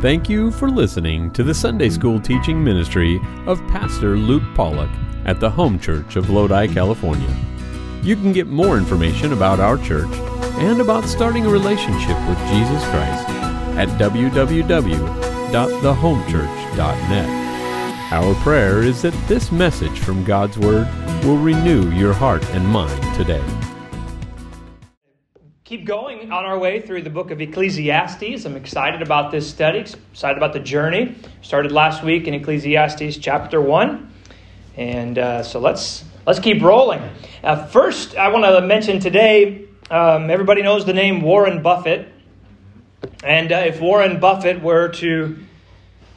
Thank you for listening to the Sunday School teaching ministry of Pastor Luke Pollock at the Home Church of Lodi, California. You can get more information about our church and about starting a relationship with Jesus Christ at www.thehomechurch.net. Our prayer is that this message from God's Word will renew your heart and mind today. Keep going on our way through the book of Ecclesiastes. I'm excited about this study, excited about the journey. Started last week in Ecclesiastes chapter 1. And uh, so let's let's keep rolling. Uh, first, I want to mention today. Um, everybody knows the name Warren Buffett, and uh, if Warren Buffett were to,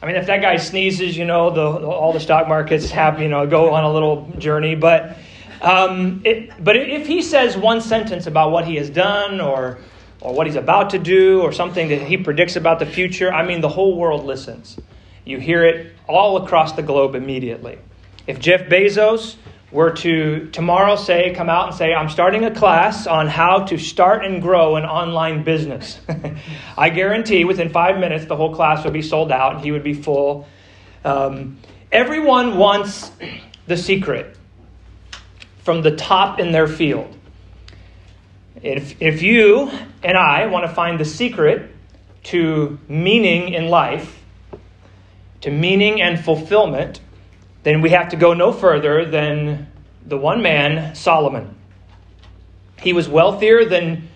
I mean, if that guy sneezes, you know, the, all the stock markets have you know go on a little journey. But um, it, but if he says one sentence about what he has done or or what he's about to do or something that he predicts about the future, I mean, the whole world listens. You hear it all across the globe immediately. If Jeff Bezos were to tomorrow say, come out and say, I'm starting a class on how to start and grow an online business, I guarantee within five minutes the whole class would be sold out and he would be full. Um, everyone wants the secret from the top in their field. If, if you and I want to find the secret to meaning in life, to meaning and fulfillment, then we have to go no further than the one man, Solomon. He was wealthier than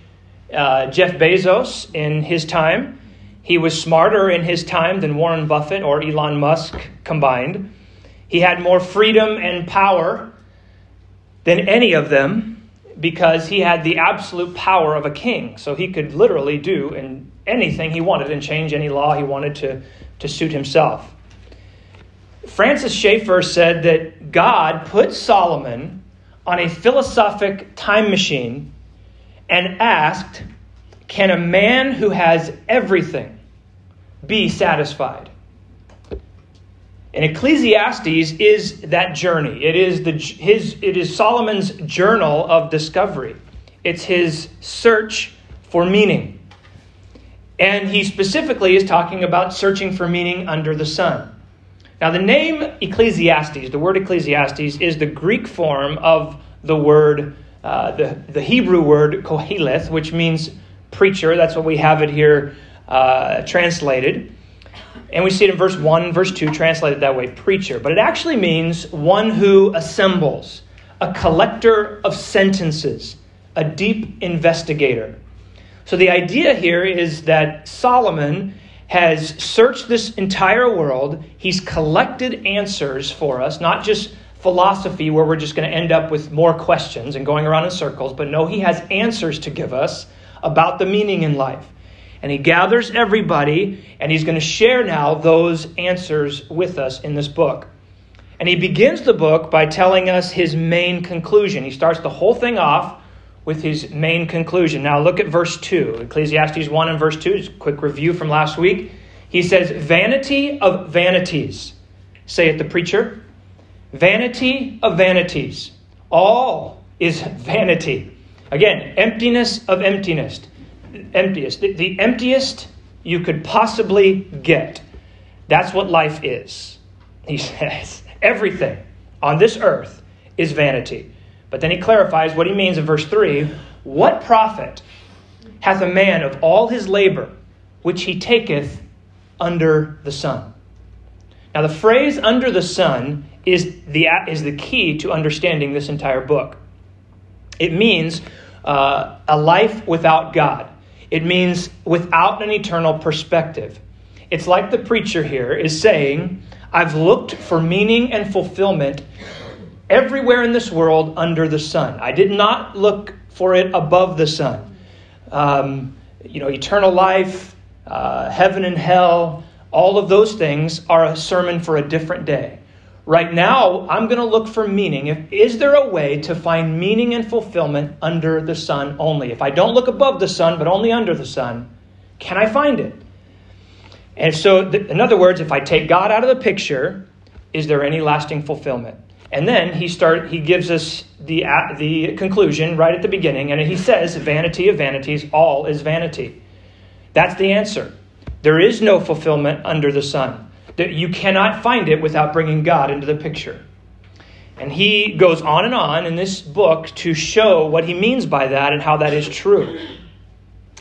uh, Jeff Bezos in his time. He was smarter in his time than Warren Buffett or Elon Musk combined. He had more freedom and power than any of them because he had the absolute power of a king. So he could literally do in anything he wanted and change any law he wanted to, to suit himself. Francis Schaeffer said that God put Solomon on a philosophic time machine and asked, Can a man who has everything be satisfied? And Ecclesiastes is that journey. It is, the, his, it is Solomon's journal of discovery. It's his search for meaning. And he specifically is talking about searching for meaning under the sun. Now, the name Ecclesiastes, the word Ecclesiastes, is the Greek form of the word, uh, the, the Hebrew word Koheleth, which means preacher. That's what we have it here uh, translated. And we see it in verse 1, verse 2, translated that way preacher. But it actually means one who assembles, a collector of sentences, a deep investigator. So the idea here is that Solomon has searched this entire world. He's collected answers for us, not just philosophy where we're just going to end up with more questions and going around in circles, but no, he has answers to give us about the meaning in life. And he gathers everybody, and he's going to share now those answers with us in this book. And he begins the book by telling us his main conclusion. He starts the whole thing off with his main conclusion. Now look at verse 2. Ecclesiastes 1 and verse 2, just a quick review from last week. He says, Vanity of vanities. Say it, the preacher. Vanity of vanities. All is vanity. Again, emptiness of emptiness emptiest, the, the emptiest you could possibly get. That's what life is. He says, everything on this earth is vanity. But then he clarifies what he means in verse 3 What profit hath a man of all his labor which he taketh under the sun? Now, the phrase under the sun is the, is the key to understanding this entire book. It means uh, a life without God. It means without an eternal perspective. It's like the preacher here is saying, I've looked for meaning and fulfillment everywhere in this world under the sun. I did not look for it above the sun. Um, you know, eternal life, uh, heaven and hell, all of those things are a sermon for a different day. Right now, I'm going to look for meaning. If, is there a way to find meaning and fulfillment under the sun only? If I don't look above the sun, but only under the sun, can I find it? And so, th- in other words, if I take God out of the picture, is there any lasting fulfillment? And then he start he gives us the the conclusion right at the beginning, and he says, "Vanity of vanities, all is vanity." That's the answer. There is no fulfillment under the sun. That you cannot find it without bringing God into the picture. And he goes on and on in this book to show what he means by that and how that is true.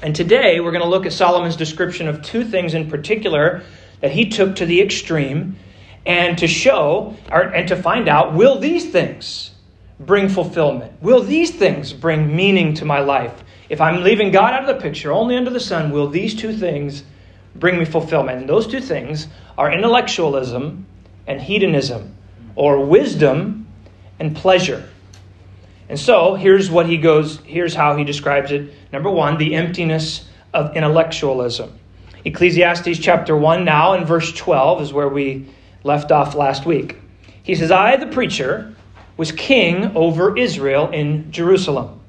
And today we're going to look at Solomon's description of two things in particular that he took to the extreme and to show or, and to find out will these things bring fulfillment? Will these things bring meaning to my life? If I'm leaving God out of the picture, only under the sun, will these two things bring me fulfillment? And those two things are intellectualism and hedonism, or wisdom and pleasure. And so here's what he goes, here's how he describes it. Number one, the emptiness of intellectualism. Ecclesiastes chapter 1, now in verse 12, is where we left off last week. He says, I, the preacher, was king over Israel in Jerusalem.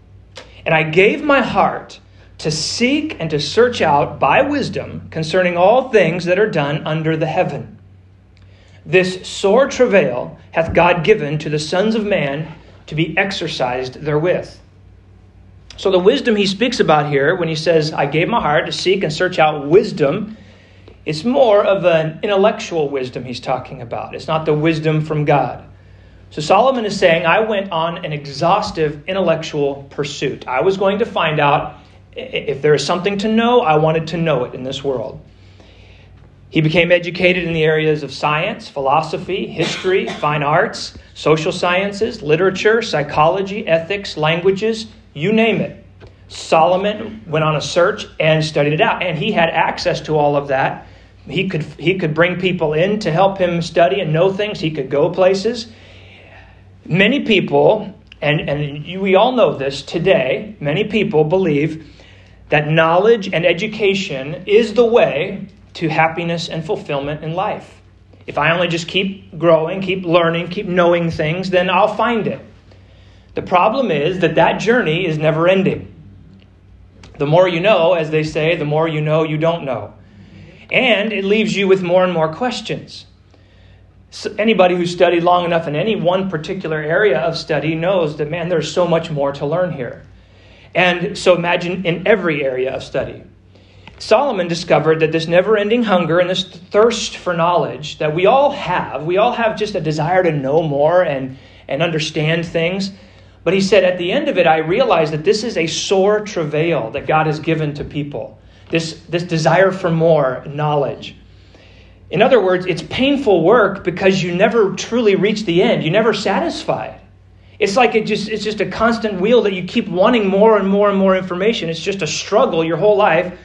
And I gave my heart to seek and to search out by wisdom concerning all things that are done under the heaven. This sore travail hath God given to the sons of man to be exercised therewith. So, the wisdom he speaks about here, when he says, I gave my heart to seek and search out wisdom, it's more of an intellectual wisdom he's talking about. It's not the wisdom from God. So, Solomon is saying, I went on an exhaustive intellectual pursuit. I was going to find out if there is something to know, I wanted to know it in this world. He became educated in the areas of science, philosophy, history, fine arts, social sciences, literature, psychology, ethics, languages, you name it. Solomon went on a search and studied it out, and he had access to all of that. He could, he could bring people in to help him study and know things. He could go places. Many people, and, and we all know this today, many people believe that knowledge and education is the way to happiness and fulfillment in life. If I only just keep growing, keep learning, keep knowing things, then I'll find it. The problem is that that journey is never ending. The more you know, as they say, the more you know you don't know. And it leaves you with more and more questions. So anybody who's studied long enough in any one particular area of study knows that, man, there's so much more to learn here. And so imagine in every area of study. Solomon discovered that this never ending hunger and this thirst for knowledge that we all have, we all have just a desire to know more and, and understand things. But he said, at the end of it, I realized that this is a sore travail that God has given to people this, this desire for more knowledge. In other words, it's painful work because you never truly reach the end, you never satisfied. It's like it just it's just a constant wheel that you keep wanting more and more and more information. It's just a struggle your whole life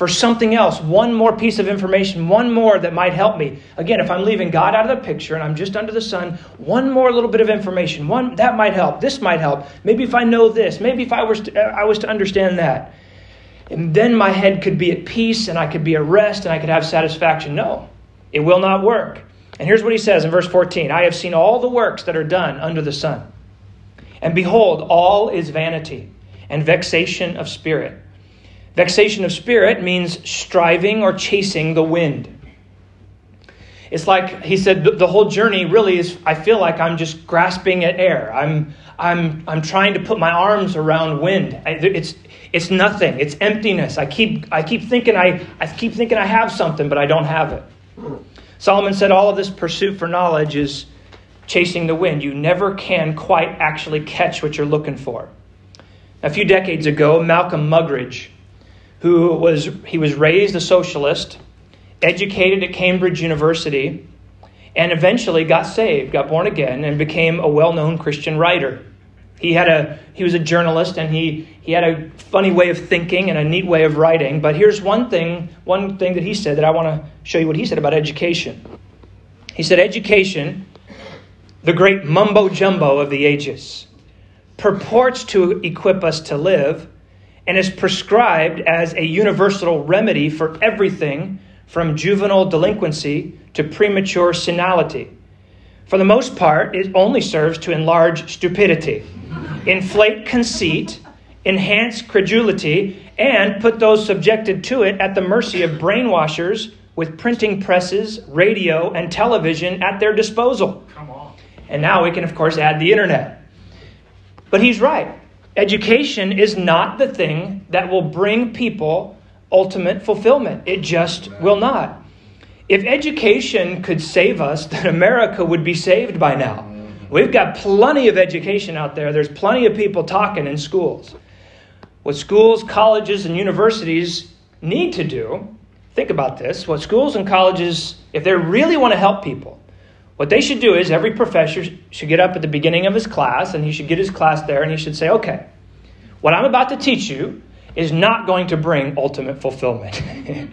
for something else, one more piece of information, one more that might help me. Again, if I'm leaving God out of the picture and I'm just under the sun, one more little bit of information, one that might help, this might help. Maybe if I know this, maybe if I was to, I was to understand that. And then my head could be at peace and I could be at rest and I could have satisfaction. No, it will not work. And here's what he says in verse 14 I have seen all the works that are done under the sun. And behold, all is vanity and vexation of spirit Vexation of spirit means striving or chasing the wind. It's like he said, the whole journey really is, I feel like I'm just grasping at air. I'm, I'm, I'm trying to put my arms around wind. It's, it's nothing. It's emptiness. I keep, I keep thinking I, I keep thinking I have something, but I don't have it. Solomon said all of this pursuit for knowledge is chasing the wind. You never can quite actually catch what you're looking for. A few decades ago, Malcolm Muggeridge who was he was raised a socialist, educated at Cambridge University, and eventually got saved, got born again, and became a well-known Christian writer. He had a he was a journalist and he he had a funny way of thinking and a neat way of writing. But here's one thing one thing that he said that I want to show you what he said about education. He said education, the great mumbo jumbo of the ages, purports to equip us to live and is prescribed as a universal remedy for everything from juvenile delinquency to premature senility. For the most part, it only serves to enlarge stupidity, inflate conceit, enhance credulity, and put those subjected to it at the mercy of brainwashers with printing presses, radio, and television at their disposal. And now we can, of course, add the internet. But he's right. Education is not the thing that will bring people ultimate fulfillment. It just will not. If education could save us, then America would be saved by now. We've got plenty of education out there. There's plenty of people talking in schools. What schools, colleges, and universities need to do, think about this, what schools and colleges, if they really want to help people, what they should do is every professor should get up at the beginning of his class and he should get his class there and he should say, okay, what I'm about to teach you is not going to bring ultimate fulfillment.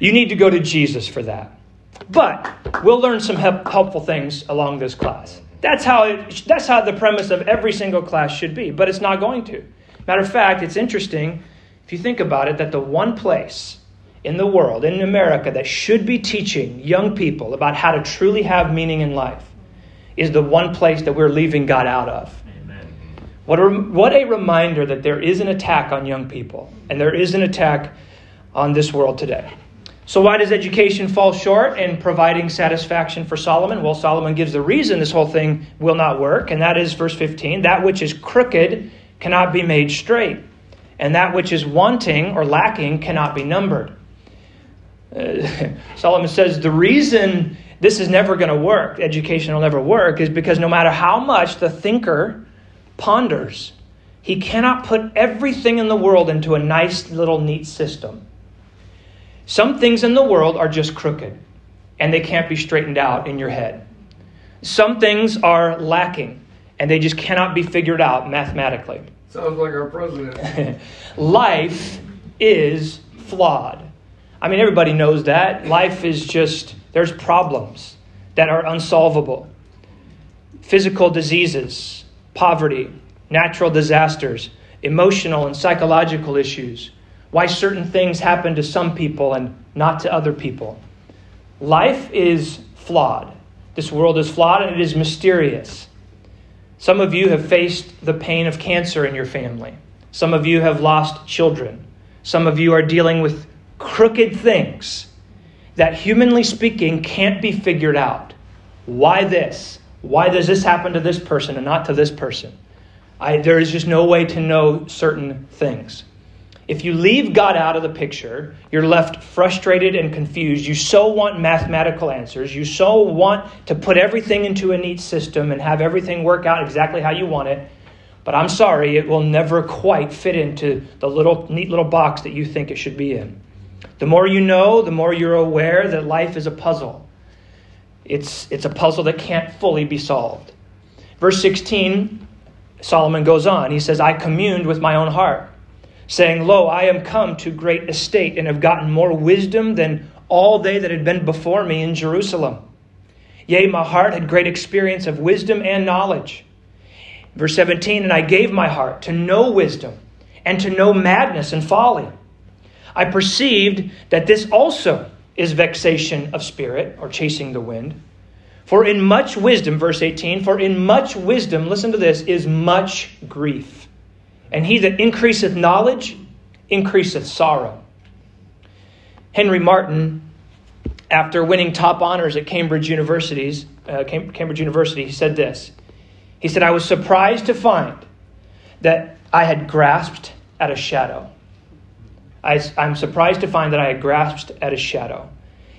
you need to go to Jesus for that. But we'll learn some help, helpful things along this class. That's how, it, that's how the premise of every single class should be, but it's not going to. Matter of fact, it's interesting if you think about it that the one place in the world, in America, that should be teaching young people about how to truly have meaning in life is the one place that we're leaving God out of. Amen. What a, what a reminder that there is an attack on young people, and there is an attack on this world today. So, why does education fall short in providing satisfaction for Solomon? Well, Solomon gives the reason this whole thing will not work, and that is verse 15 that which is crooked cannot be made straight, and that which is wanting or lacking cannot be numbered. Uh, Solomon says the reason this is never going to work, education will never work, is because no matter how much the thinker ponders, he cannot put everything in the world into a nice little neat system. Some things in the world are just crooked and they can't be straightened out in your head. Some things are lacking and they just cannot be figured out mathematically. Sounds like our president. Life is flawed. I mean, everybody knows that. Life is just, there's problems that are unsolvable physical diseases, poverty, natural disasters, emotional and psychological issues, why certain things happen to some people and not to other people. Life is flawed. This world is flawed and it is mysterious. Some of you have faced the pain of cancer in your family. Some of you have lost children. Some of you are dealing with crooked things that, humanly speaking, can't be figured out. Why this? Why does this happen to this person and not to this person? I, there is just no way to know certain things. If you leave God out of the picture, you're left frustrated and confused. You so want mathematical answers. You so want to put everything into a neat system and have everything work out exactly how you want it. But I'm sorry, it will never quite fit into the little neat little box that you think it should be in. The more you know, the more you're aware that life is a puzzle. It's, it's a puzzle that can't fully be solved. Verse 16, Solomon goes on. He says, I communed with my own heart, saying, Lo, I am come to great estate and have gotten more wisdom than all they that had been before me in Jerusalem. Yea, my heart had great experience of wisdom and knowledge. Verse 17, and I gave my heart to know wisdom and to know madness and folly. I perceived that this also is vexation of spirit, or chasing the wind. For in much wisdom, verse 18, for in much wisdom, listen to this, is much grief. And he that increaseth knowledge increaseth sorrow. Henry Martyn, after winning top honors at Cambridge Universities, uh, Cambridge University, he said this. He said, I was surprised to find that I had grasped at a shadow. I, am surprised to find that I had grasped at a shadow.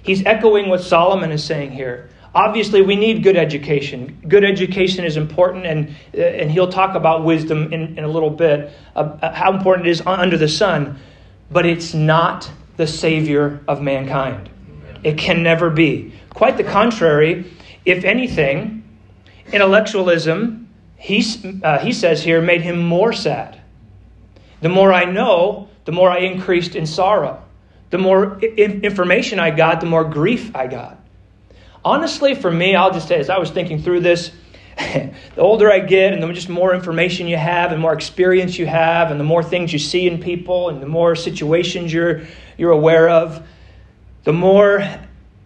He's echoing what Solomon is saying here. Obviously, we need good education. Good education is important, and, uh, and he'll talk about wisdom in, in a little bit, uh, uh, how important it is under the sun, but it's not the savior of mankind. It can never be. Quite the contrary. If anything, intellectualism, he, uh, he says here, made him more sad. The more I know, the more I increased in sorrow. The more information I got, the more grief I got. Honestly, for me, I'll just say, as I was thinking through this, the older I get and the just more information you have and more experience you have and the more things you see in people and the more situations you're, you're aware of, the more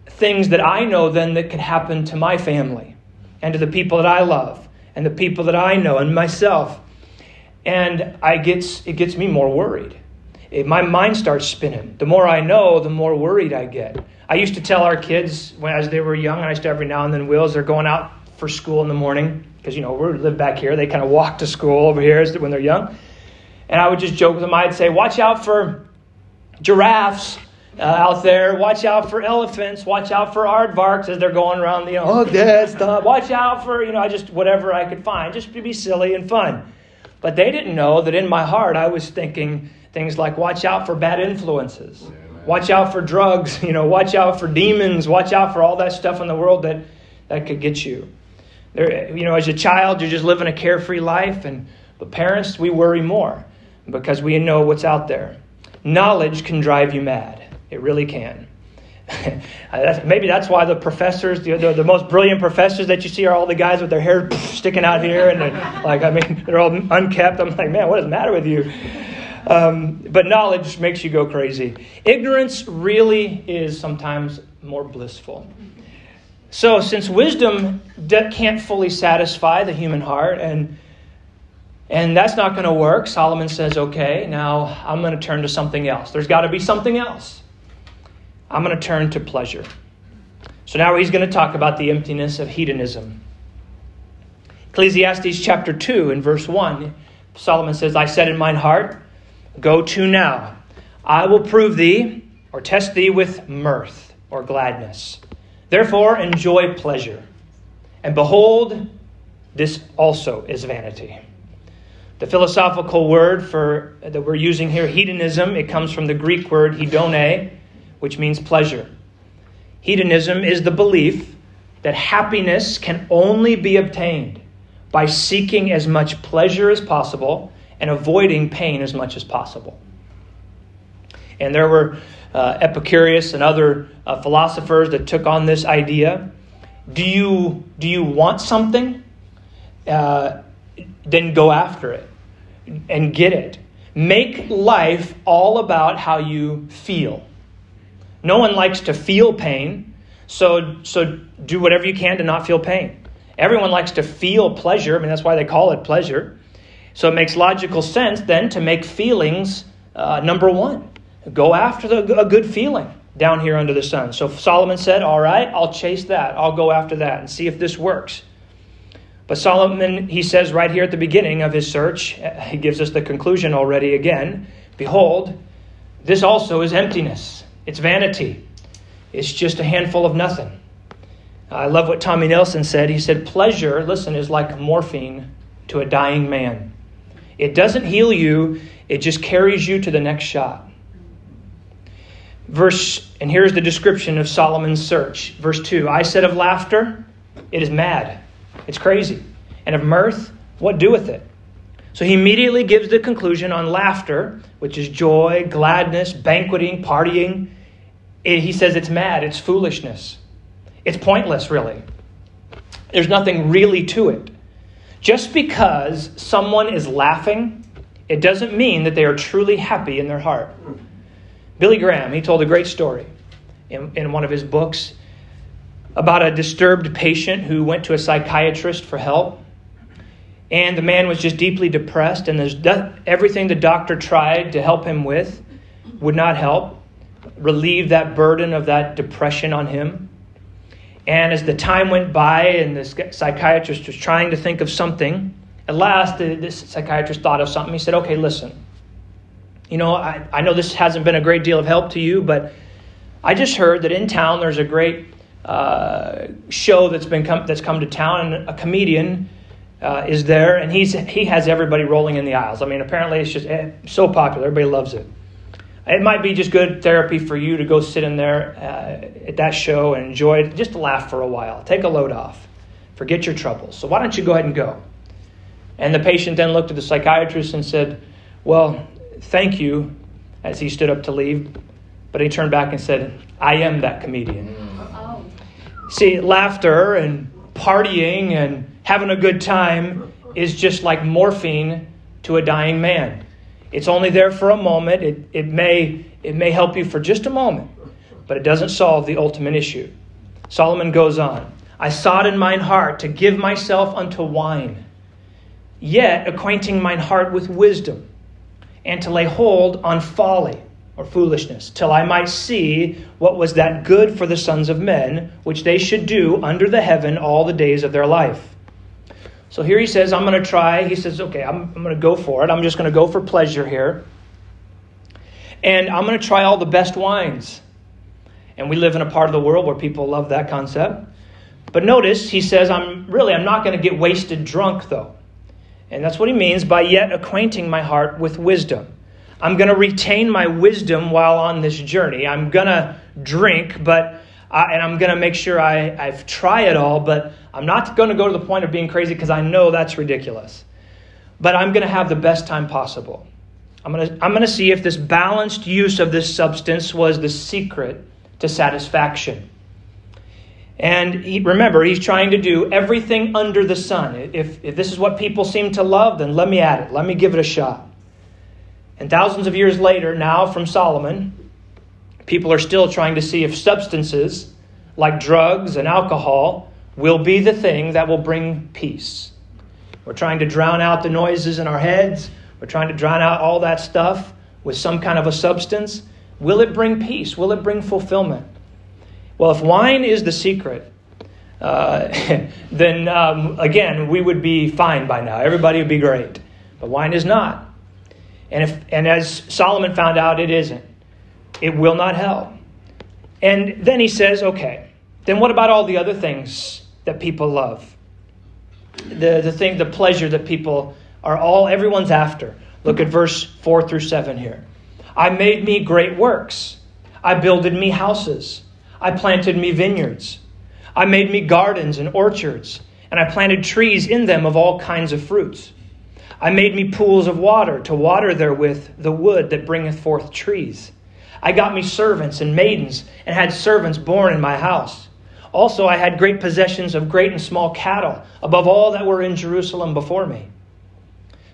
things that I know then that could happen to my family and to the people that I love and the people that I know and myself. And I gets, it gets me more worried it, my mind starts spinning. The more I know, the more worried I get. I used to tell our kids when as they were young, and I used to every now and then wills they're going out for school in the morning because you know we live back here. They kind of walk to school over here when they're young, and I would just joke with them. I'd say, "Watch out for giraffes uh, out there. Watch out for elephants. Watch out for aardvarks as they're going around. You know, oh, Dad, stop. Watch out for you know, I just whatever I could find, just to be silly and fun. But they didn't know that in my heart I was thinking things like, watch out for bad influences. Watch out for drugs, you know, watch out for demons, watch out for all that stuff in the world that, that could get you. There, you know, as a child, you're just living a carefree life, and but parents, we worry more because we know what's out there. Knowledge can drive you mad. It really can. Maybe that's why the professors, the, the, the, most brilliant professors that you see, are all the guys with their hair sticking out here, and like I mean, they're all unkept. I'm like, man, what is the matter with you? Um, but knowledge makes you go crazy. Ignorance really is sometimes more blissful. So, since wisdom can't fully satisfy the human heart, and and that's not going to work, Solomon says, okay, now I'm going to turn to something else. There's got to be something else. I'm going to turn to pleasure. So now he's going to talk about the emptiness of hedonism. Ecclesiastes chapter 2 and verse 1, Solomon says, I said in mine heart, Go to now. I will prove thee or test thee with mirth or gladness. Therefore, enjoy pleasure. And behold, this also is vanity. The philosophical word for that we're using here, hedonism, it comes from the Greek word hedone, which means pleasure. Hedonism is the belief that happiness can only be obtained by seeking as much pleasure as possible and avoiding pain as much as possible. And there were uh, Epicurus and other uh, philosophers that took on this idea. Do you, do you want something? Uh, then go after it and get it. Make life all about how you feel. No one likes to feel pain, so, so do whatever you can to not feel pain. Everyone likes to feel pleasure. I mean, that's why they call it pleasure. So it makes logical sense then to make feelings uh, number one. Go after the, a good feeling down here under the sun. So Solomon said, All right, I'll chase that. I'll go after that and see if this works. But Solomon, he says right here at the beginning of his search, he gives us the conclusion already again Behold, this also is emptiness, it's vanity, it's just a handful of nothing. I love what Tommy Nelson said. He said, Pleasure, listen, is like morphine to a dying man. It doesn't heal you, it just carries you to the next shot. Verse, and here's the description of Solomon's search. Verse 2 I said of laughter, it is mad, it's crazy. And of mirth, what doeth it? So he immediately gives the conclusion on laughter, which is joy, gladness, banqueting, partying. It, he says it's mad, it's foolishness. It's pointless, really. There's nothing really to it. Just because someone is laughing, it doesn't mean that they are truly happy in their heart. Billy Graham, he told a great story in, in one of his books about a disturbed patient who went to a psychiatrist for help. And the man was just deeply depressed, and everything the doctor tried to help him with would not help relieve that burden of that depression on him. And as the time went by and the psychiatrist was trying to think of something, at last this psychiatrist thought of something. He said, Okay, listen. You know, I, I know this hasn't been a great deal of help to you, but I just heard that in town there's a great uh, show that's been come, that's come to town, and a comedian uh, is there, and he's he has everybody rolling in the aisles. I mean, apparently it's just eh, so popular, everybody loves it. It might be just good therapy for you to go sit in there uh, at that show and enjoy it, just to laugh for a while. Take a load off. Forget your troubles. So why don't you go ahead and go? And the patient then looked at the psychiatrist and said, Well, thank you, as he stood up to leave. But he turned back and said, I am that comedian. Oh. See, laughter and partying and having a good time is just like morphine to a dying man. It's only there for a moment. It, it, may, it may help you for just a moment, but it doesn't solve the ultimate issue. Solomon goes on I sought in mine heart to give myself unto wine, yet acquainting mine heart with wisdom, and to lay hold on folly or foolishness, till I might see what was that good for the sons of men, which they should do under the heaven all the days of their life. So here he says, I'm going to try. He says, okay, I'm, I'm going to go for it. I'm just going to go for pleasure here. and I'm going to try all the best wines. And we live in a part of the world where people love that concept. But notice he says, I'm really, I'm not going to get wasted drunk though. And that's what he means by yet acquainting my heart with wisdom. I'm going to retain my wisdom while on this journey. I'm going to drink, but I, and I'm going to make sure I, I try it all, but I'm not going to go to the point of being crazy because I know that's ridiculous. But I'm going to have the best time possible. I'm going to, I'm going to see if this balanced use of this substance was the secret to satisfaction. And he, remember, he's trying to do everything under the sun. If, if this is what people seem to love, then let me at it. Let me give it a shot. And thousands of years later, now from Solomon, people are still trying to see if substances like drugs and alcohol will be the thing that will bring peace. We're trying to drown out the noises in our heads. We're trying to drown out all that stuff with some kind of a substance. Will it bring peace? Will it bring fulfillment? Well, if wine is the secret, uh, then um, again, we would be fine by now. Everybody would be great. But wine is not. And, if, and as Solomon found out, it isn't. It will not help. And then he says, okay, then what about all the other things that people love? The, the thing, the pleasure that people are all, everyone's after. Look at verse 4 through 7 here. I made me great works. I builded me houses. I planted me vineyards. I made me gardens and orchards, and I planted trees in them of all kinds of fruits. I made me pools of water to water therewith the wood that bringeth forth trees. I got me servants and maidens, and had servants born in my house. Also, I had great possessions of great and small cattle, above all that were in Jerusalem before me.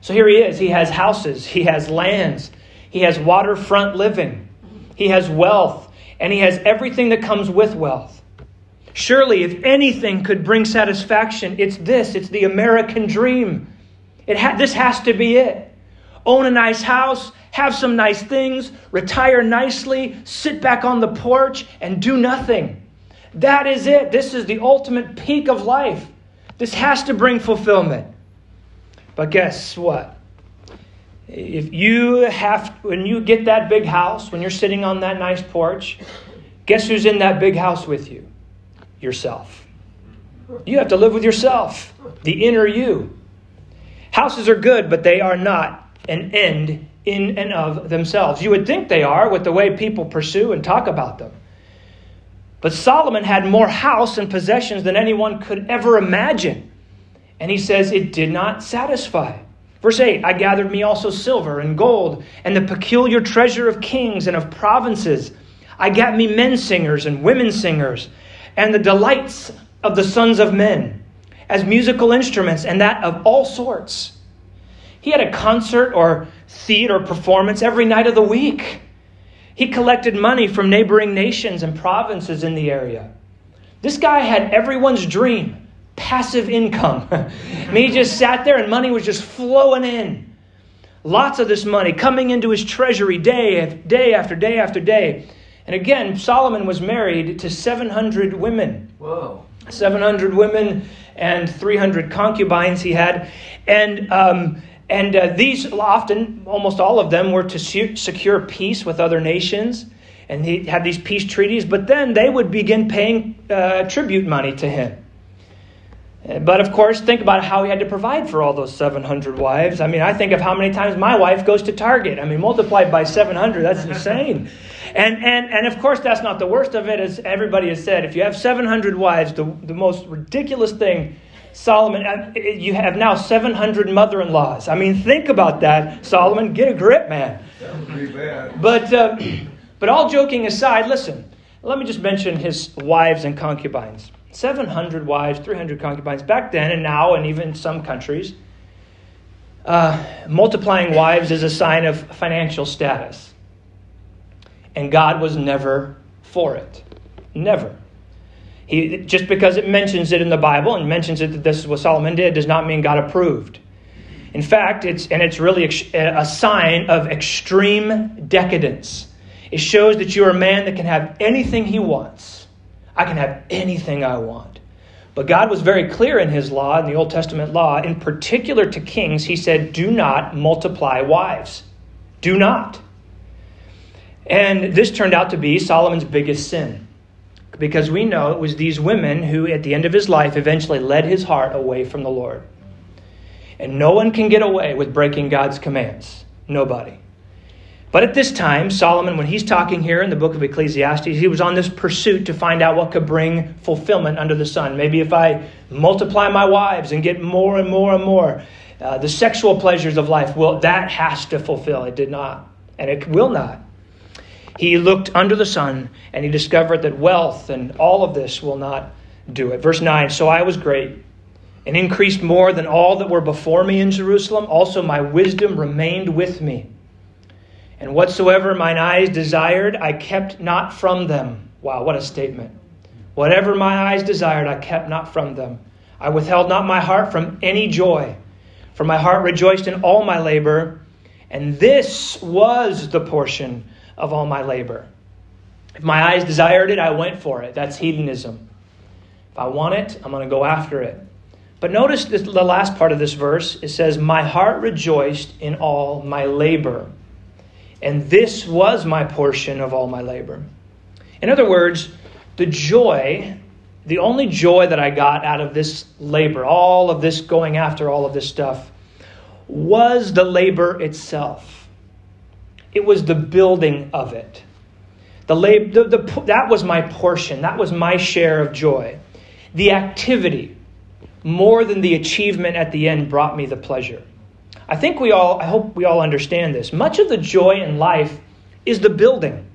So here he is. He has houses, he has lands, he has waterfront living, he has wealth, and he has everything that comes with wealth. Surely, if anything could bring satisfaction, it's this it's the American dream. It ha- this has to be it. Own a nice house, have some nice things, retire nicely, sit back on the porch, and do nothing. That is it. This is the ultimate peak of life. This has to bring fulfillment. But guess what? If you have, when you get that big house, when you're sitting on that nice porch, guess who's in that big house with you? Yourself. You have to live with yourself, the inner you. Houses are good, but they are not an end in and of themselves. You would think they are with the way people pursue and talk about them. But Solomon had more house and possessions than anyone could ever imagine. And he says it did not satisfy. Verse 8 I gathered me also silver and gold and the peculiar treasure of kings and of provinces. I got me men singers and women singers and the delights of the sons of men as musical instruments, and that of all sorts. He had a concert or theater performance every night of the week. He collected money from neighboring nations and provinces in the area. This guy had everyone's dream passive income. I mean, he just sat there and money was just flowing in. Lots of this money coming into his treasury day, day after day after day. And again, Solomon was married to 700 women. Whoa. 700 women and 300 concubines he had. And, um, and uh, these often, almost all of them, were to secure peace with other nations. And he had these peace treaties, but then they would begin paying uh, tribute money to him. But of course, think about how he had to provide for all those 700 wives. I mean, I think of how many times my wife goes to Target. I mean, multiplied by 700, that's insane. And, and, and of course, that's not the worst of it, as everybody has said. If you have 700 wives, the, the most ridiculous thing, Solomon, uh, you have now 700 mother in laws. I mean, think about that, Solomon. Get a grip, man. pretty bad. But, uh, but all joking aside, listen, let me just mention his wives and concubines. 700 wives, 300 concubines back then and now, and even some countries. Uh, multiplying wives is a sign of financial status. And God was never for it. Never. He, just because it mentions it in the Bible and mentions it that this is what Solomon did does not mean God approved. In fact, it's, and it's really a sign of extreme decadence. It shows that you are a man that can have anything he wants I can have anything I want. But God was very clear in his law, in the Old Testament law, in particular to kings, he said, Do not multiply wives. Do not. And this turned out to be Solomon's biggest sin. Because we know it was these women who, at the end of his life, eventually led his heart away from the Lord. And no one can get away with breaking God's commands. Nobody. But at this time, Solomon, when he's talking here in the book of Ecclesiastes, he was on this pursuit to find out what could bring fulfillment under the sun. Maybe if I multiply my wives and get more and more and more, uh, the sexual pleasures of life, well, that has to fulfill. It did not, and it will not. He looked under the sun and he discovered that wealth and all of this will not do it. Verse 9 So I was great and increased more than all that were before me in Jerusalem. Also, my wisdom remained with me and whatsoever mine eyes desired, I kept not from them. Wow, what a statement. Whatever my eyes desired, I kept not from them. I withheld not my heart from any joy, for my heart rejoiced in all my labor, and this was the portion of all my labor. If my eyes desired it, I went for it. That's hedonism. If I want it, I'm going to go after it. But notice the last part of this verse. It says, My heart rejoiced in all my labor and this was my portion of all my labor. In other words, the joy, the only joy that I got out of this labor, all of this going after all of this stuff, was the labor itself. It was the building of it. The, lab, the, the, that was my portion. That was my share of joy. The activity, more than the achievement at the end, brought me the pleasure. I think we all, I hope we all understand this. Much of the joy in life is the building,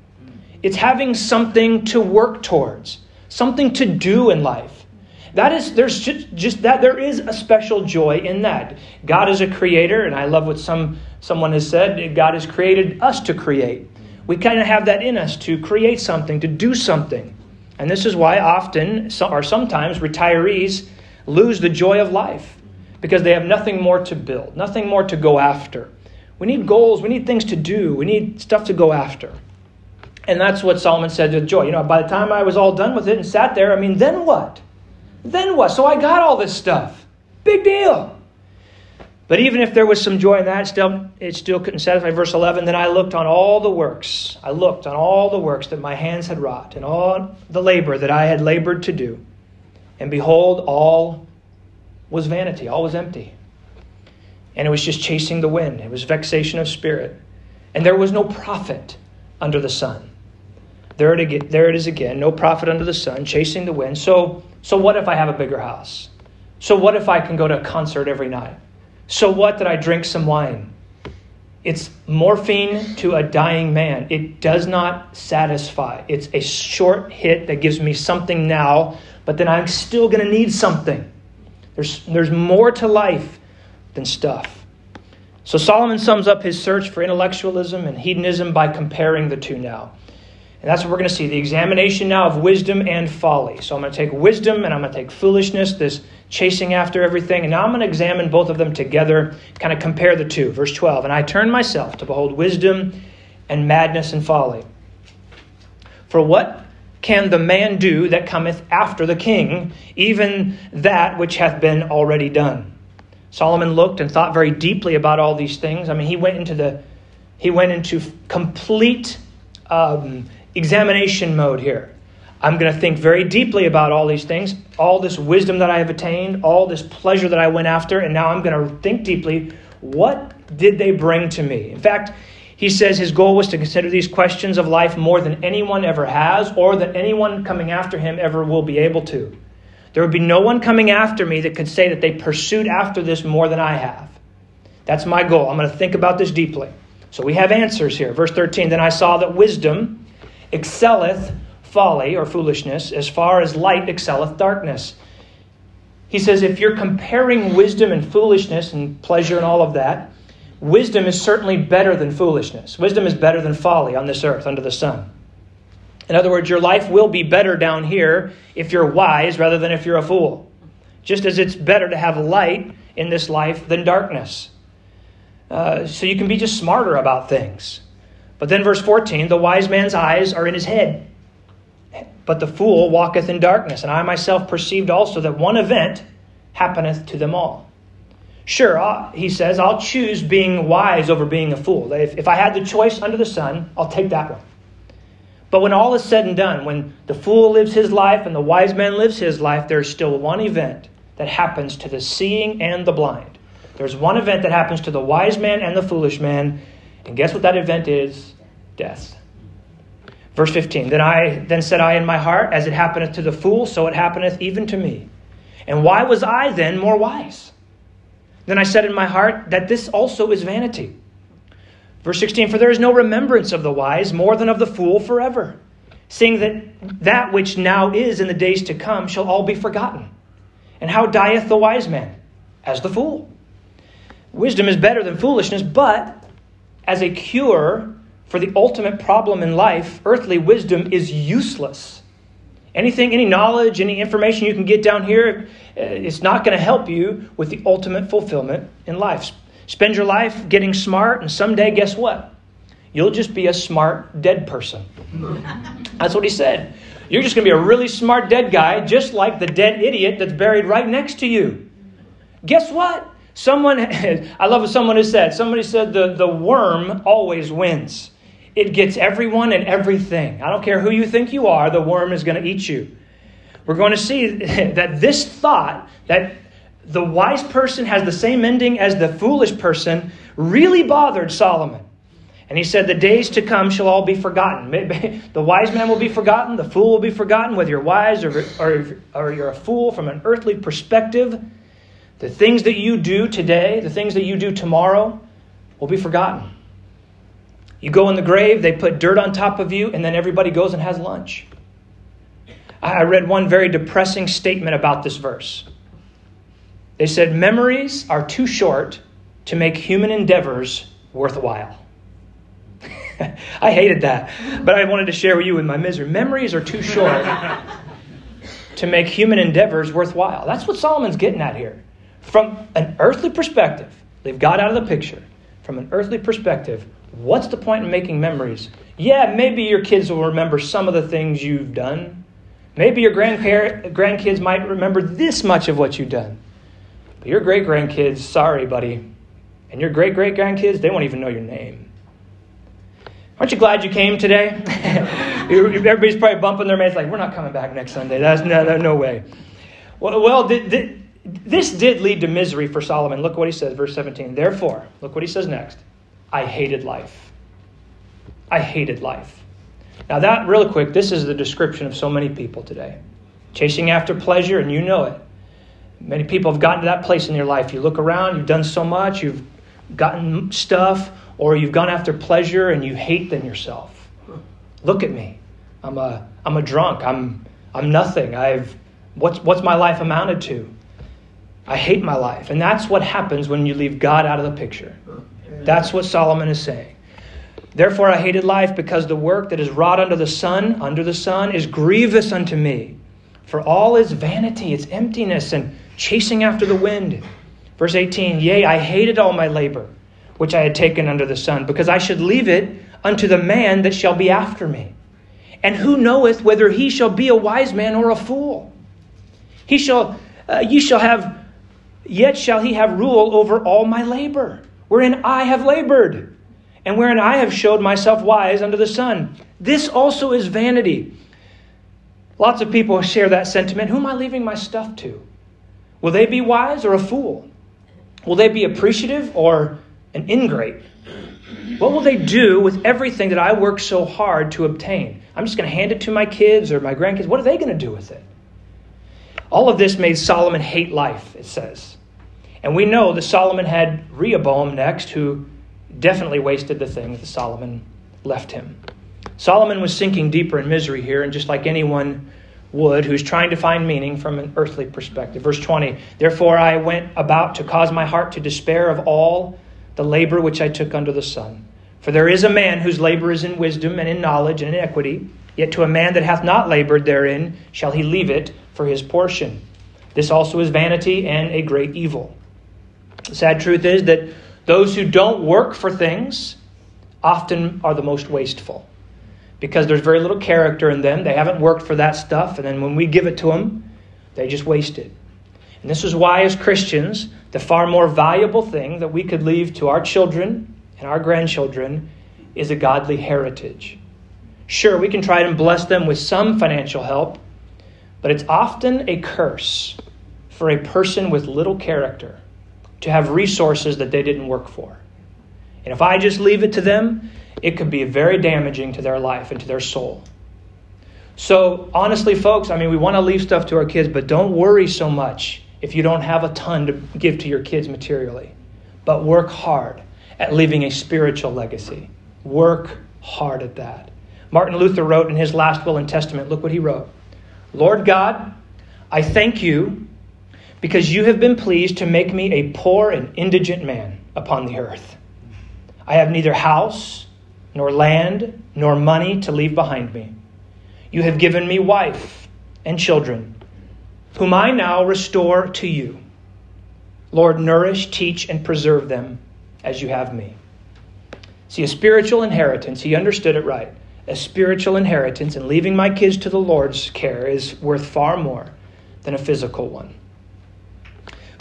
it's having something to work towards, something to do in life. That is, there's just, just that there is a special joy in that. God is a creator, and I love what some someone has said. God has created us to create. We kind of have that in us to create something, to do something. And this is why often, or sometimes, retirees lose the joy of life because they have nothing more to build, nothing more to go after. We need goals, we need things to do, we need stuff to go after. And that's what Solomon said to Joy. You know, by the time I was all done with it and sat there, I mean, then what? Then what? So I got all this stuff. Big deal. But even if there was some joy in that, still, it still couldn't satisfy. Verse 11, then I looked on all the works. I looked on all the works that my hands had wrought, and all the labor that I had labored to do. And behold, all was vanity, all was empty. And it was just chasing the wind, it was vexation of spirit. And there was no profit under the sun. There it, there it is again, no profit under the sun, chasing the wind. So, so what if I have a bigger house? So what if I can go to a concert every night? So what that I drink some wine? It's morphine to a dying man. It does not satisfy. It's a short hit that gives me something now, but then I'm still going to need something. There's, there's more to life than stuff. So Solomon sums up his search for intellectualism and hedonism by comparing the two now. And that's what we're going to see the examination now of wisdom and folly. So I'm going to take wisdom and I'm going to take foolishness, this chasing after everything, and now I'm going to examine both of them together, kind of compare the two. Verse 12 And I turned myself to behold wisdom and madness and folly. For what can the man do that cometh after the king, even that which hath been already done? Solomon looked and thought very deeply about all these things. I mean, he went into the he went into complete um, examination mode here. I'm going to think very deeply about all these things, all this wisdom that I have attained, all this pleasure that I went after, and now I'm going to think deeply. What did they bring to me? In fact, he says his goal was to consider these questions of life more than anyone ever has or that anyone coming after him ever will be able to. There would be no one coming after me that could say that they pursued after this more than I have. That's my goal. I'm going to think about this deeply. So we have answers here. Verse 13 Then I saw that wisdom excelleth folly or foolishness as far as light excelleth darkness. He says if you're comparing wisdom and foolishness and pleasure and all of that, Wisdom is certainly better than foolishness. Wisdom is better than folly on this earth under the sun. In other words, your life will be better down here if you're wise rather than if you're a fool. Just as it's better to have light in this life than darkness. Uh, so you can be just smarter about things. But then, verse 14 the wise man's eyes are in his head, but the fool walketh in darkness. And I myself perceived also that one event happeneth to them all. Sure, I'll, he says, I'll choose being wise over being a fool. If, if I had the choice under the sun, I'll take that one. But when all is said and done, when the fool lives his life and the wise man lives his life, there's still one event that happens to the seeing and the blind. There's one event that happens to the wise man and the foolish man, and guess what that event is? Death. Verse 15 Then I then said I in my heart, As it happeneth to the fool, so it happeneth even to me. And why was I then more wise? Then I said in my heart that this also is vanity. Verse 16 For there is no remembrance of the wise more than of the fool forever, seeing that that which now is in the days to come shall all be forgotten. And how dieth the wise man? As the fool. Wisdom is better than foolishness, but as a cure for the ultimate problem in life, earthly wisdom is useless. Anything, any knowledge, any information you can get down here, uh, it's not going to help you with the ultimate fulfillment in life. Spend your life getting smart, and someday, guess what? You'll just be a smart dead person. That's what he said. You're just going to be a really smart dead guy, just like the dead idiot that's buried right next to you. Guess what? Someone, I love what someone has said. Somebody said the, the worm always wins. It gets everyone and everything. I don't care who you think you are, the worm is going to eat you. We're going to see that this thought, that the wise person has the same ending as the foolish person, really bothered Solomon. And he said, The days to come shall all be forgotten. The wise man will be forgotten, the fool will be forgotten, whether you're wise or, or, or you're a fool from an earthly perspective. The things that you do today, the things that you do tomorrow, will be forgotten. You go in the grave, they put dirt on top of you, and then everybody goes and has lunch. I read one very depressing statement about this verse. They said, Memories are too short to make human endeavors worthwhile. I hated that, but I wanted to share with you with my misery. Memories are too short to make human endeavors worthwhile. That's what Solomon's getting at here. From an earthly perspective, leave God out of the picture. From an earthly perspective, what's the point in making memories? Yeah, maybe your kids will remember some of the things you've done. Maybe your grandkids might remember this much of what you've done. But your great grandkids, sorry, buddy. And your great great grandkids, they won't even know your name. Aren't you glad you came today? Everybody's probably bumping their mates like, we're not coming back next Sunday. That's no, no, no way. Well, well did, did, this did lead to misery for Solomon. Look what he says, verse 17. Therefore, look what he says next. I hated life. I hated life. Now, that, real quick, this is the description of so many people today. Chasing after pleasure, and you know it. Many people have gotten to that place in your life. You look around, you've done so much, you've gotten stuff, or you've gone after pleasure and you hate them yourself. Look at me. I'm a, I'm a drunk. I'm, I'm nothing. I've, what's, what's my life amounted to? I hate my life. And that's what happens when you leave God out of the picture. That's what Solomon is saying. Therefore, I hated life because the work that is wrought under the sun, under the sun, is grievous unto me. For all is vanity, it's emptiness, and chasing after the wind. Verse 18 Yea, I hated all my labor which I had taken under the sun, because I should leave it unto the man that shall be after me. And who knoweth whether he shall be a wise man or a fool? He shall, uh, ye shall have, yet shall he have rule over all my labor, wherein I have labored, and wherein I have showed myself wise under the sun. This also is vanity. Lots of people share that sentiment. Who am I leaving my stuff to? Will they be wise or a fool? Will they be appreciative or an ingrate. What will they do with everything that I work so hard to obtain? I'm just going to hand it to my kids or my grandkids. What are they going to do with it? All of this made Solomon hate life, it says. And we know that Solomon had Rehoboam next, who definitely wasted the thing that Solomon left him. Solomon was sinking deeper in misery here, and just like anyone would who's trying to find meaning from an earthly perspective. Verse 20 Therefore I went about to cause my heart to despair of all the labor which I took under the sun. For there is a man whose labor is in wisdom and in knowledge and in equity, yet to a man that hath not labored therein shall he leave it for his portion. This also is vanity and a great evil. The sad truth is that those who don't work for things often are the most wasteful because there's very little character in them. They haven't worked for that stuff, and then when we give it to them, they just waste it. And this is why, as Christians, the far more valuable thing that we could leave to our children and our grandchildren is a godly heritage. Sure, we can try and bless them with some financial help, but it's often a curse for a person with little character to have resources that they didn't work for. And if I just leave it to them, it could be very damaging to their life and to their soul. So, honestly, folks, I mean, we want to leave stuff to our kids, but don't worry so much if you don't have a ton to give to your kids materially. But work hard at leaving a spiritual legacy. Work hard at that. Martin Luther wrote in his last will and testament, look what he wrote Lord God, I thank you because you have been pleased to make me a poor and indigent man upon the earth. I have neither house, nor land, nor money to leave behind me. You have given me wife and children, whom I now restore to you. Lord, nourish, teach, and preserve them as you have me. See, a spiritual inheritance, he understood it right. A spiritual inheritance and leaving my kids to the Lord's care is worth far more than a physical one.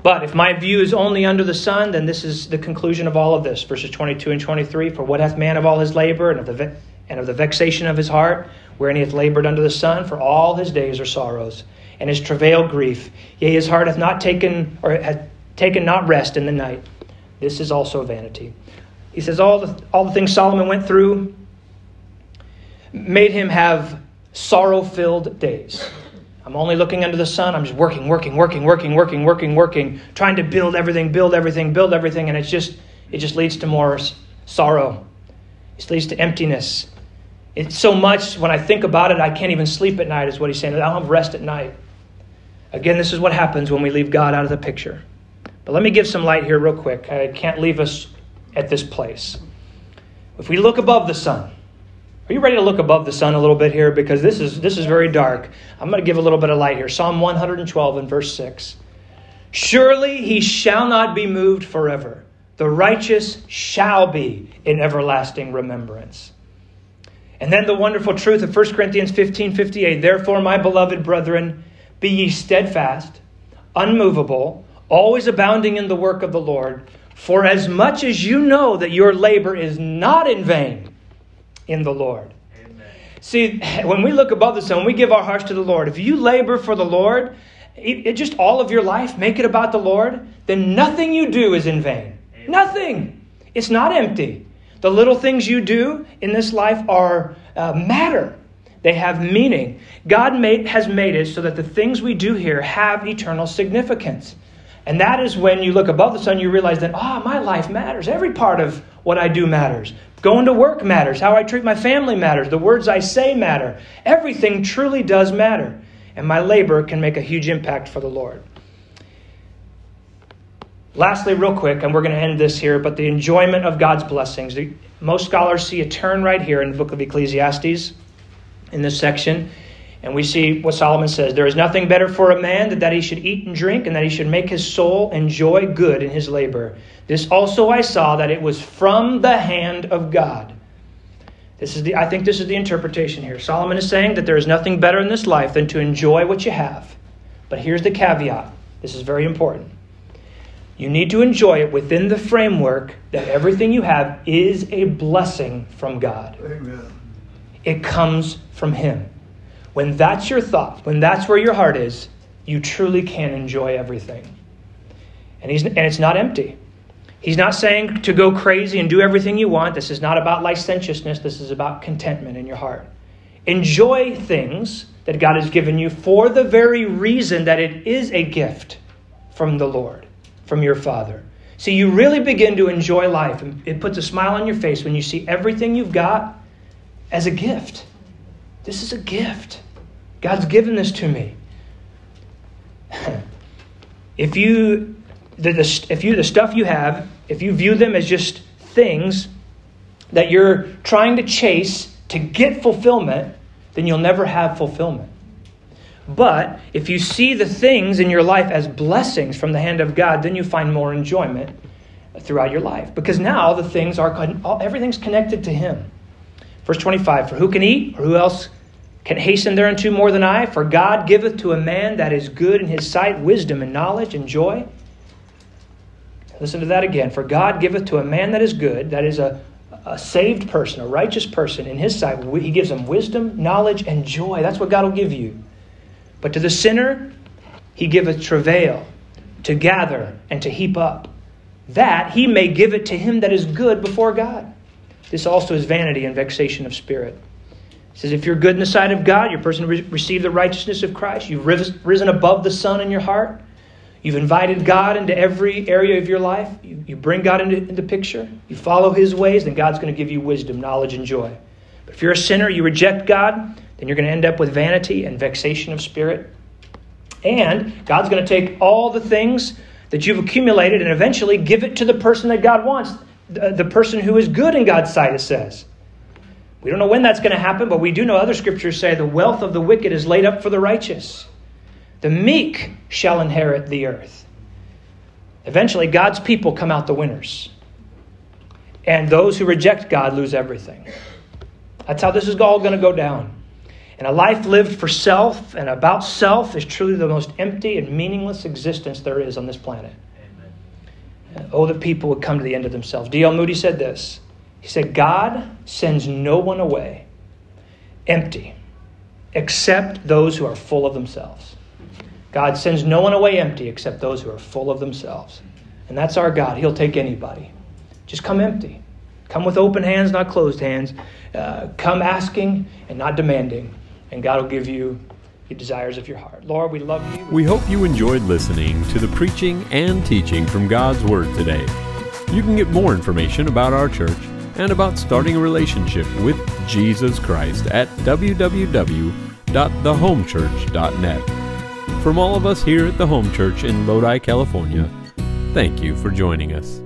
But if my view is only under the sun, then this is the conclusion of all of this. Verses 22 and 23 For what hath man of all his labor and of the, ve- and of the vexation of his heart, wherein he hath labored under the sun? For all his days are sorrows, and his travail grief. Yea, his heart hath not taken, or hath taken not rest in the night. This is also vanity. He says all the, all the things Solomon went through made him have sorrow filled days. I'm only looking under the sun. I'm just working, working, working, working, working, working, working, trying to build everything, build everything, build everything, and it's just it just leads to more sorrow. It leads to emptiness. It's so much when I think about it, I can't even sleep at night, is what he's saying. I don't have rest at night. Again, this is what happens when we leave God out of the picture. But let me give some light here, real quick. I can't leave us at this place. If we look above the sun, are you ready to look above the sun a little bit here? Because this is, this is very dark. I'm going to give a little bit of light here. Psalm 112 and verse 6. Surely he shall not be moved forever. The righteous shall be in everlasting remembrance. And then the wonderful truth of 1 Corinthians 15 58. Therefore, my beloved brethren, be ye steadfast, unmovable, always abounding in the work of the Lord. For as much as you know that your labor is not in vain in the Lord. Amen. See, when we look above the sun, we give our hearts to the Lord. If you labor for the Lord, it, it just all of your life, make it about the Lord, then nothing you do is in vain. Amen. Nothing. It's not empty. The little things you do in this life are uh, matter. They have meaning. God made, has made it so that the things we do here have eternal significance. And that is when you look above the sun, you realize that, ah, oh, my life matters. Every part of what I do matters. Going to work matters. How I treat my family matters. The words I say matter. Everything truly does matter. And my labor can make a huge impact for the Lord. Lastly, real quick, and we're going to end this here, but the enjoyment of God's blessings. Most scholars see a turn right here in the book of Ecclesiastes in this section. And we see what Solomon says There is nothing better for a man than that he should eat and drink, and that he should make his soul enjoy good in his labor. This also I saw that it was from the hand of God. This is the, I think this is the interpretation here. Solomon is saying that there is nothing better in this life than to enjoy what you have. But here's the caveat this is very important. You need to enjoy it within the framework that everything you have is a blessing from God. Amen. It comes from Him. When that's your thought, when that's where your heart is, you truly can enjoy everything. And, he's, and it's not empty. He's not saying to go crazy and do everything you want. This is not about licentiousness. This is about contentment in your heart. Enjoy things that God has given you for the very reason that it is a gift from the Lord from your Father. See, you really begin to enjoy life, it puts a smile on your face when you see everything you've got as a gift. This is a gift. God's given this to me. if you the, the, if you the stuff you have, if you view them as just things that you're trying to chase to get fulfillment, then you'll never have fulfillment. But if you see the things in your life as blessings from the hand of God, then you find more enjoyment throughout your life. Because now the things are, everything's connected to Him. Verse 25 For who can eat, or who else can hasten thereunto more than I? For God giveth to a man that is good in his sight wisdom and knowledge and joy. Listen to that again. For God giveth to a man that is good, that is a, a saved person, a righteous person, in his sight, he gives them wisdom, knowledge, and joy. That's what God will give you. But to the sinner, he giveth travail to gather and to heap up, that he may give it to him that is good before God. This also is vanity and vexation of spirit. Says, if you're good in the sight of God, you're a person re- received the righteousness of Christ, you've risen above the sun in your heart, you've invited God into every area of your life, you, you bring God into, into picture, you follow his ways, then God's going to give you wisdom, knowledge, and joy. But if you're a sinner, you reject God, then you're going to end up with vanity and vexation of spirit. And God's going to take all the things that you've accumulated and eventually give it to the person that God wants, the person who is good in God's sight, it says. We don't know when that's going to happen, but we do know other scriptures say the wealth of the wicked is laid up for the righteous. The meek shall inherit the earth. Eventually, God's people come out the winners. And those who reject God lose everything. That's how this is all going to go down. And a life lived for self and about self is truly the most empty and meaningless existence there is on this planet. Amen. Oh, that people would come to the end of themselves. D.L. Moody said this He said, God sends no one away empty except those who are full of themselves. God sends no one away empty except those who are full of themselves. And that's our God. He'll take anybody. Just come empty. Come with open hands, not closed hands. Uh, come asking and not demanding and God will give you the desires of your heart. Lord, we love you. We hope you enjoyed listening to the preaching and teaching from God's Word today. You can get more information about our church and about starting a relationship with Jesus Christ at www.thehomechurch.net. From all of us here at the Home Church in Lodi, California, thank you for joining us.